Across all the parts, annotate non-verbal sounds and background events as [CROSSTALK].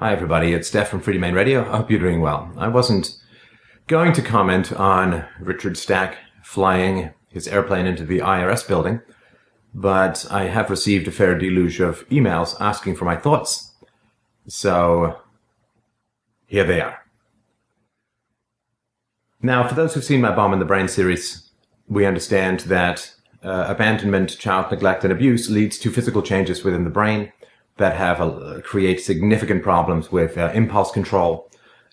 Hi, everybody. It's Steph from Freedomain Radio. I hope you're doing well. I wasn't going to comment on Richard Stack flying his airplane into the IRS building, but I have received a fair deluge of emails asking for my thoughts. So here they are. Now, for those who've seen my Bomb in the Brain series, we understand that uh, abandonment, child neglect, and abuse leads to physical changes within the brain that have uh, create significant problems with uh, impulse control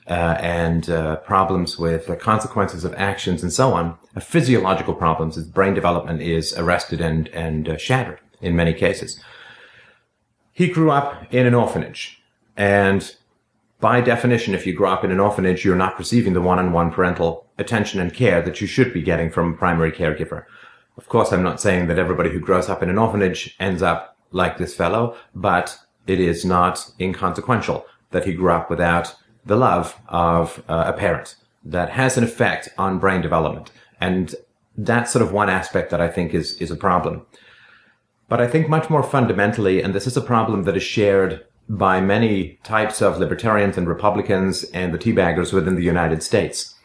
uh, and uh, problems with the consequences of actions and so on. physiological problems as brain development is arrested and and uh, shattered in many cases. He grew up in an orphanage, and by definition, if you grow up in an orphanage, you're not receiving the one-on-one parental attention and care that you should be getting from a primary caregiver. Of course, I'm not saying that everybody who grows up in an orphanage ends up like this fellow, but it is not inconsequential that he grew up without the love of uh, a parent that has an effect on brain development. And that's sort of one aspect that I think is, is a problem. But I think much more fundamentally, and this is a problem that is shared by many types of libertarians and Republicans and the teabaggers within the United States,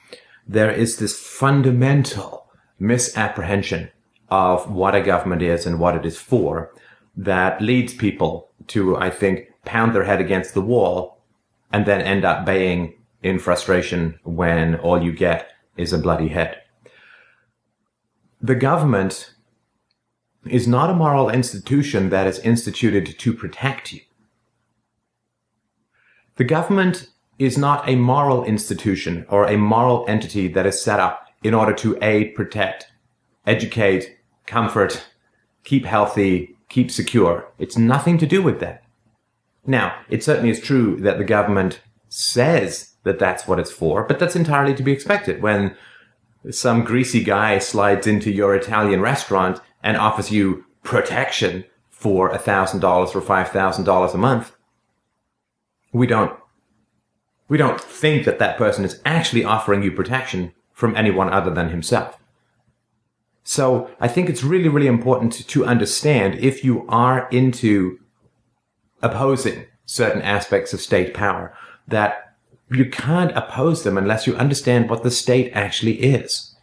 there is this fundamental misapprehension of what a government is and what it is for that leads people to, I think, pound their head against the wall and then end up baying in frustration when all you get is a bloody head. The government is not a moral institution that is instituted to protect you. The government is not a moral institution or a moral entity that is set up in order to aid, protect, educate, comfort, keep healthy, keep secure. It's nothing to do with that. Now, it certainly is true that the government says that that's what it's for, but that's entirely to be expected when some greasy guy slides into your Italian restaurant and offers you protection for $1,000 or $5,000 a month. We don't, we don't think that that person is actually offering you protection from anyone other than himself. So I think it's really, really important to understand if you are into opposing certain aspects of state power that you can't oppose them unless you understand what the state actually is.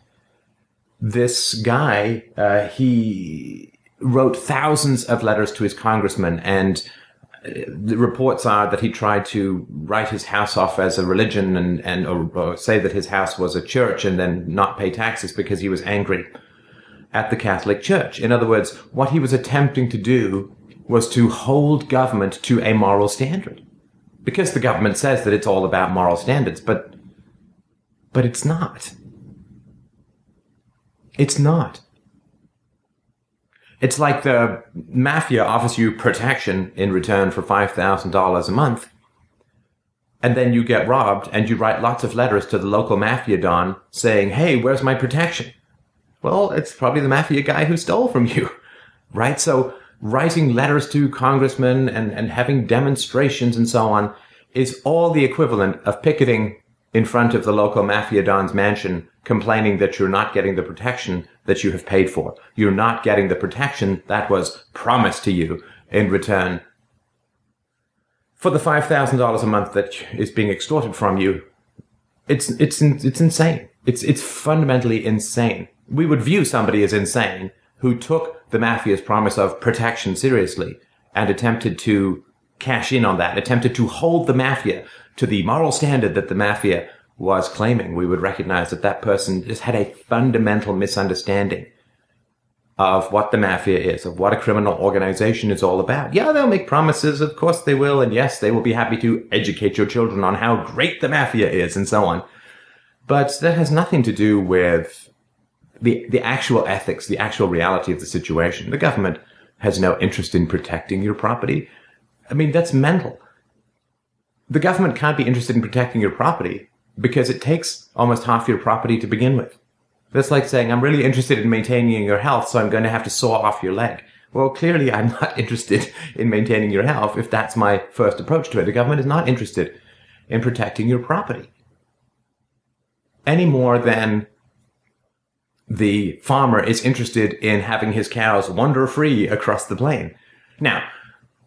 This guy, uh, he wrote thousands of letters to his congressman and uh, the reports are that he tried to write his house off as a religion and, and or, or say that his house was a church and then not pay taxes because he was angry at the Catholic Church. In other words, what he was attempting to do was to hold government to a moral standard. Because the government says that it's all about moral standards, but but it's not. It's not. It's like the mafia offers you protection in return for $5,000 a month. And then you get robbed and you write lots of letters to the local mafia don saying, Hey, where's my protection? Well, it's probably the mafia guy who stole from you, [LAUGHS] right? So writing letters to congressmen and, and having demonstrations and so on is all the equivalent of picketing in front of the local mafia don's mansion, complaining that you're not getting the protection that you have paid for. You're not getting the protection that was promised to you in return for the $5,000 a month that is being extorted from you. It's, it's, it's insane. It's, it's fundamentally insane we would view somebody as insane who took the mafia's promise of protection seriously and attempted to cash in on that, attempted to hold the mafia to the moral standard that the mafia was claiming. We would recognize that that person just had a fundamental misunderstanding of what the mafia is, of what a criminal organization is all about. Yeah, they'll make promises. Of course they will. And yes, they will be happy to educate your children on how great the mafia is and so on. But that has nothing to do with the, the actual ethics, the actual reality of the situation. The government has no interest in protecting your property. I mean, that's mental. The government can't be interested in protecting your property because it takes almost half your property to begin with. That's like saying, I'm really interested in maintaining your health, so I'm going to have to saw off your leg. Well, clearly I'm [LAUGHS] not interested in maintaining your health if that's my first approach to it. The government is not interested in protecting your property any more than the farmer is interested in having his cows wander free across the plain. Now,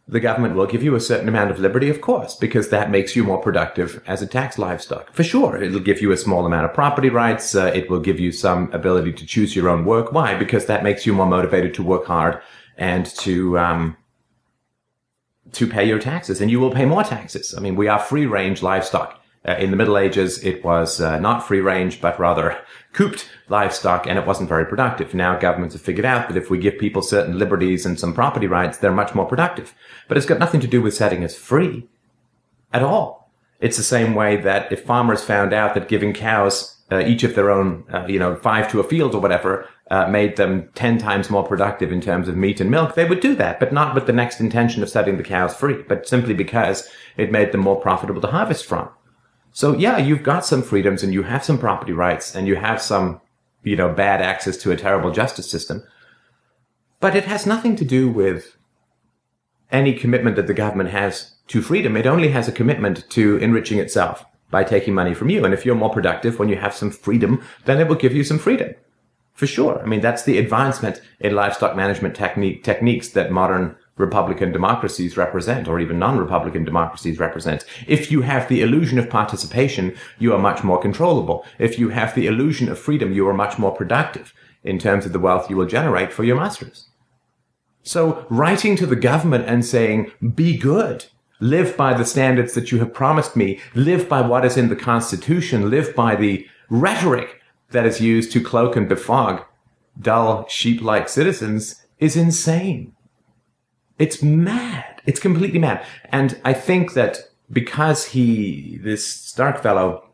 the government will give you a certain amount of liberty, of course, because that makes you more productive as a tax livestock. For sure, it'll give you a small amount of property rights. Uh, it will give you some ability to choose your own work. Why? Because that makes you more motivated to work hard and to um, to pay your taxes, and you will pay more taxes. I mean, we are free range livestock. Uh, in the Middle Ages, it was uh, not free range, but rather [LAUGHS] cooped livestock, and it wasn't very productive. Now governments have figured out that if we give people certain liberties and some property rights, they're much more productive. But it's got nothing to do with setting us free at all. It's the same way that if farmers found out that giving cows uh, each of their own, uh, you know, five to a field or whatever, uh, made them 10 times more productive in terms of meat and milk, they would do that, but not with the next intention of setting the cows free, but simply because it made them more profitable to harvest from. So yeah, you've got some freedoms and you have some property rights and you have some, you know, bad access to a terrible justice system. But it has nothing to do with any commitment that the government has to freedom. It only has a commitment to enriching itself by taking money from you. And if you're more productive when you have some freedom, then it will give you some freedom. For sure. I mean, that's the advancement in livestock management technique, techniques that modern Republican democracies represent, or even non-Republican democracies represent. If you have the illusion of participation, you are much more controllable. If you have the illusion of freedom, you are much more productive in terms of the wealth you will generate for your masters. So writing to the government and saying, be good, live by the standards that you have promised me, live by what is in the constitution, live by the rhetoric that is used to cloak and befog dull sheep-like citizens is insane. It's mad. It's completely mad. And I think that because he, this Stack fellow,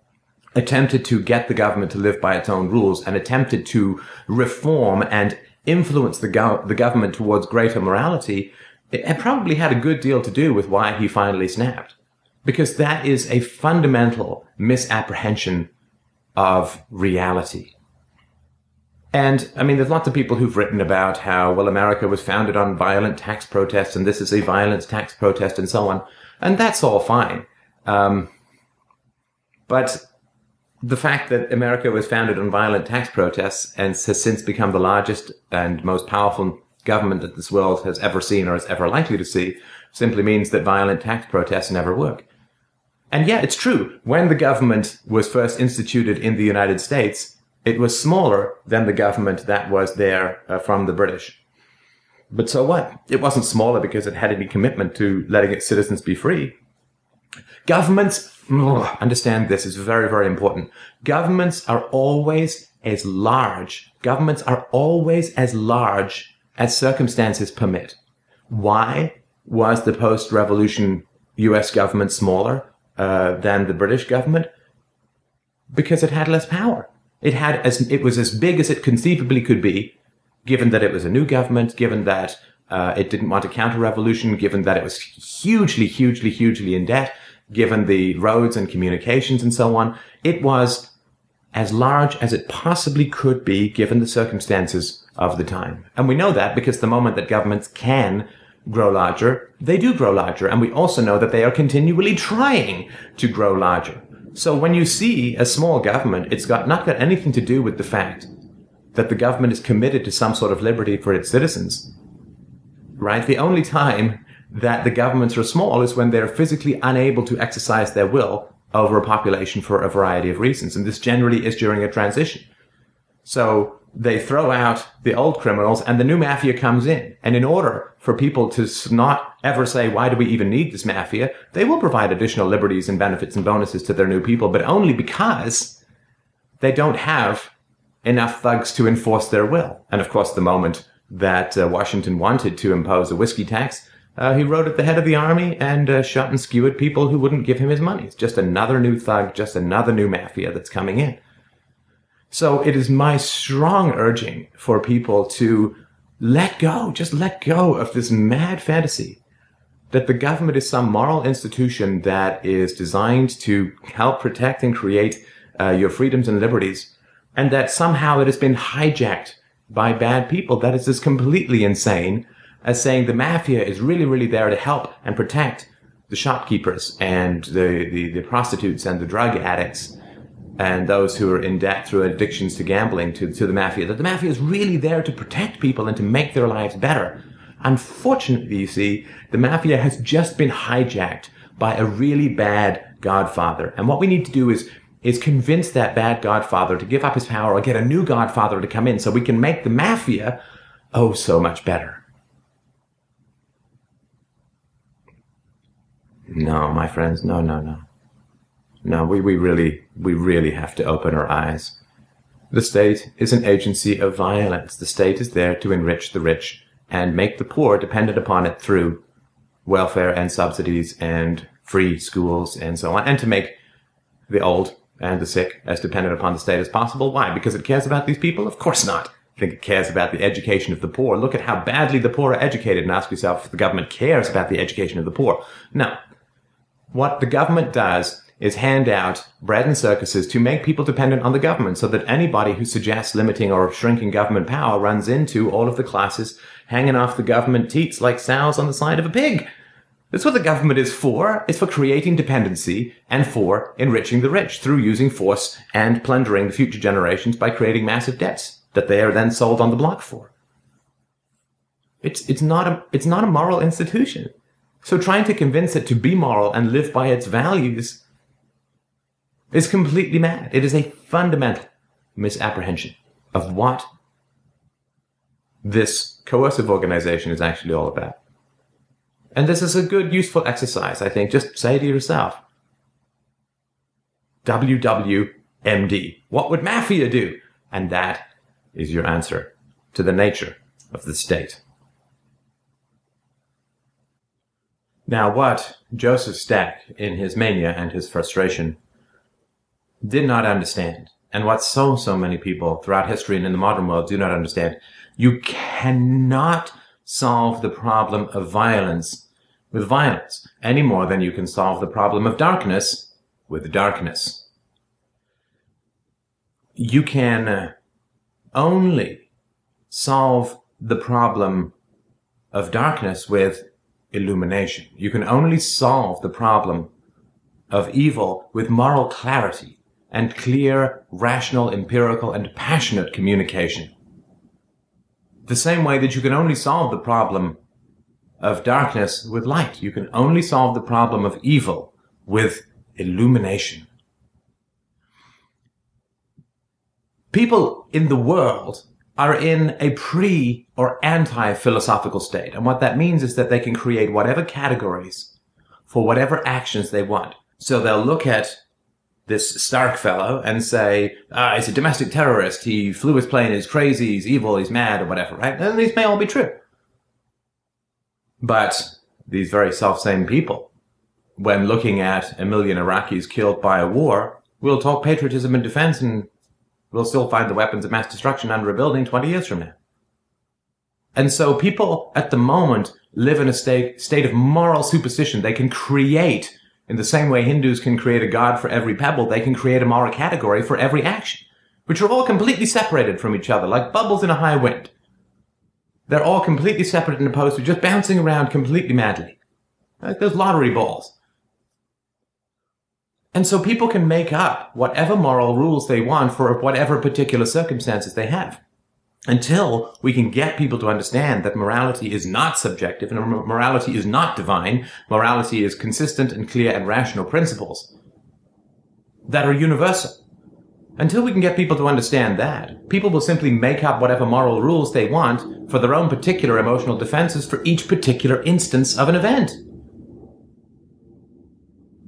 attempted to get the government to live by its own rules and attempted to reform and influence the, go- the government towards greater morality, it probably had a good deal to do with why he finally snapped. Because that is a fundamental misapprehension of reality. And I mean, there's lots of people who've written about how, well, America was founded on violent tax protests and this is a violent tax protest and so on. And that's all fine. Um, but the fact that America was founded on violent tax protests and has since become the largest and most powerful government that this world has ever seen or is ever likely to see simply means that violent tax protests never work. And yeah, it's true. When the government was first instituted in the United States, it was smaller than the government that was there uh, from the British. But so what? It wasn't smaller because it had any commitment to letting its citizens be free. Governments, understand this is very, very important. Governments are always as large. Governments are always as large as circumstances permit. Why was the post-revolution US government smaller uh, than the British government? Because it had less power. It had as it was as big as it conceivably could be, given that it was a new government, given that uh, it didn't want a counter-revolution, given that it was hugely, hugely, hugely in debt, given the roads and communications and so on. It was as large as it possibly could be, given the circumstances of the time. And we know that because the moment that governments can grow larger, they do grow larger. And we also know that they are continually trying to grow larger. So when you see a small government, it's got not got anything to do with the fact that the government is committed to some sort of liberty for its citizens. Right? The only time that the governments are small is when they're physically unable to exercise their will over a population for a variety of reasons. And this generally is during a transition. So they throw out the old criminals and the new mafia comes in. And in order for people to not ever say, why do we even need this mafia? They will provide additional liberties and benefits and bonuses to their new people, but only because they don't have enough thugs to enforce their will. And of course, the moment that uh, Washington wanted to impose a whiskey tax, uh, he rode at the head of the army and uh, shot and skewered people who wouldn't give him his money. It's just another new thug, just another new mafia that's coming in. So it is my strong urging for people to let go, just let go of this mad fantasy that the government is some moral institution that is designed to help protect and create uh, your freedoms and liberties, and that somehow it has been hijacked by bad people. That is as completely insane as saying the mafia is really, really there to help and protect the shopkeepers and the, the, the prostitutes and the drug addicts and those who are in debt through addictions to gambling to, to the mafia, that the mafia is really there to protect people and to make their lives better. Unfortunately, you see, the mafia has just been hijacked by a really bad godfather. And what we need to do is is convince that bad godfather to give up his power or get a new godfather to come in so we can make the mafia oh so much better. No, my friends, no, no, no. No, we, we really, we really have to open our eyes. The state is an agency of violence. The state is there to enrich the rich and make the poor dependent upon it through welfare and subsidies and free schools and so on, and to make the old and the sick as dependent upon the state as possible. Why? Because it cares about these people? Of course not. I think it cares about the education of the poor. Look at how badly the poor are educated and ask yourself if the government cares about the education of the poor. No. What the government does is hand out bread and circuses to make people dependent on the government so that anybody who suggests limiting or shrinking government power runs into all of the classes hanging off the government teats like sows on the side of a pig. That's what the government is for. It's for creating dependency and for enriching the rich through using force and plundering the future generations by creating massive debts that they are then sold on the block for. It's, it's not a, it's not a moral institution. So trying to convince it to be moral and live by its values is completely mad. It is a fundamental misapprehension of what this coercive organization is actually all about. And this is a good, useful exercise, I think. Just say to yourself, WWMD. What would mafia do? And that is your answer to the nature of the state. Now, what Joseph Stack, in his mania and his frustration, did not understand, and what so, so many people throughout history and in the modern world do not understand, you cannot solve the problem of violence with violence, any more than you can solve the problem of darkness with darkness. You can uh, only solve the problem of darkness with illumination. You can only solve the problem of evil with moral clarity and clear, rational, empirical, and passionate communication. The same way that you can only solve the problem of darkness with light. You can only solve the problem of evil with illumination. People in the world are in a pre or anti philosophical state. And what that means is that they can create whatever categories for whatever actions they want. So they'll look at this Stack fellow and say, ah, he's a domestic terrorist. He flew his plane. He's crazy. He's evil. He's mad or whatever, right? And these may all be true. But these very self-same people, when looking at a million Iraqis killed by a war, will talk patriotism and defense and we'll still find the weapons of mass destruction under a building 20 years from now. And so people at the moment live in a state, state of moral superstition. They can create, in the same way Hindus can create a god for every pebble, they can create a moral category for every action, which are all completely separated from each other, like bubbles in a high wind. They're all completely separate and opposed to just bouncing around completely madly. Like those lottery balls. And so people can make up whatever moral rules they want for whatever particular circumstances they have. Until we can get people to understand that morality is not subjective and morality is not divine. Morality is consistent and clear and rational principles that are universal. Until we can get people to understand that, people will simply make up whatever moral rules they want for their own particular emotional defenses for each particular instance of an event.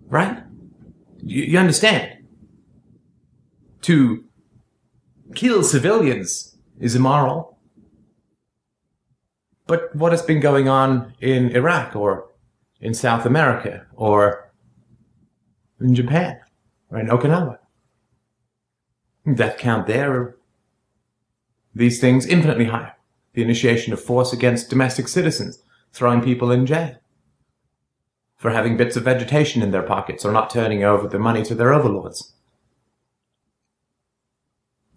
Right? You, you understand? To kill civilians is immoral. But what has been going on in Iraq or in South America or in Japan or in Okinawa? Death count there these things infinitely higher. The initiation of force against domestic citizens, throwing people in jail for having bits of vegetation in their pockets or not turning over the money to their overlords.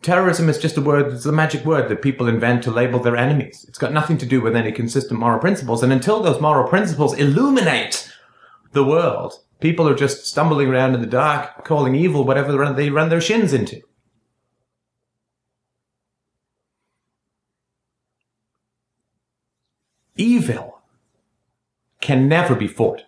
Terrorism is just a word, it's a magic word that people invent to label their enemies. It's got nothing to do with any consistent moral principles. And until those moral principles illuminate the world, people are just stumbling around in the dark, calling evil whatever they run their shins into. evil can never be fought.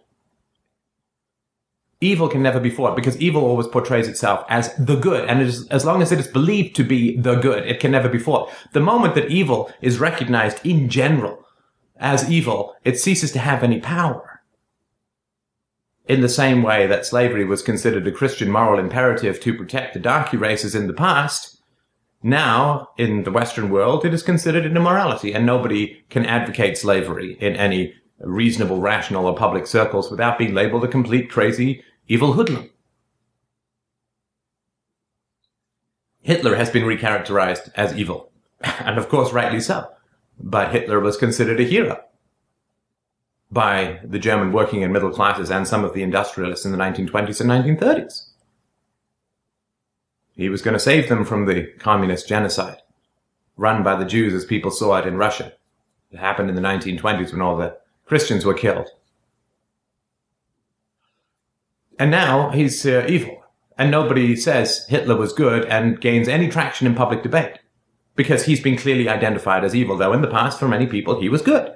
Evil can never be fought because evil always portrays itself as the good. And as long as it is believed to be the good, it can never be fought. The moment that evil is recognized in general as evil, it ceases to have any power. In the same way that slavery was considered a Christian moral imperative to protect the darky races in the past, now, in the Western world, it is considered an immorality, and nobody can advocate slavery in any reasonable, rational, or public circles without being labeled a complete crazy, evil hoodlum. Hitler has been recharacterized as evil, [LAUGHS] and of course, rightly so. But Hitler was considered a hero by the German working and middle classes and some of the industrialists in the 1920s and 1930s. He was going to save them from the communist genocide run by the Jews as people saw it in Russia. It happened in the 1920s when all the Christians were killed. And now he's uh, evil. And nobody says Hitler was good and gains any traction in public debate because he's been clearly identified as evil, though in the past, for many people, he was good.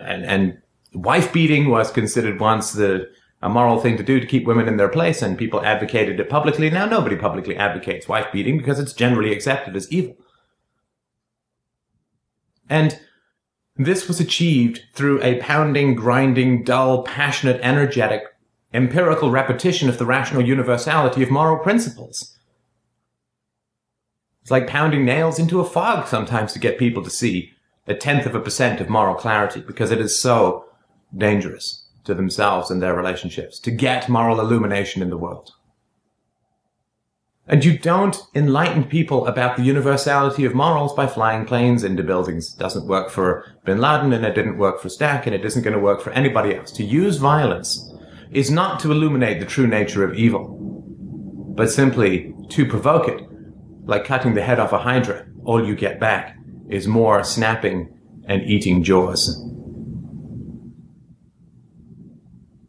And, and wife beating was considered once the a moral thing to do to keep women in their place, and people advocated it publicly. Now nobody publicly advocates wife beating because it's generally accepted as evil. And this was achieved through a pounding, grinding, dull, passionate, energetic, empirical repetition of the rational universality of moral principles. It's like pounding nails into a fog sometimes to get people to see a tenth of a percent of moral clarity because it is so dangerous to themselves and their relationships to get moral illumination in the world. And you don't enlighten people about the universality of morals by flying planes into buildings. It doesn't work for bin Laden and it didn't work for Stack and it isn't going to work for anybody else. To use violence is not to illuminate the true nature of evil, but simply to provoke it. Like cutting the head off a hydra, all you get back is more snapping and eating jaws.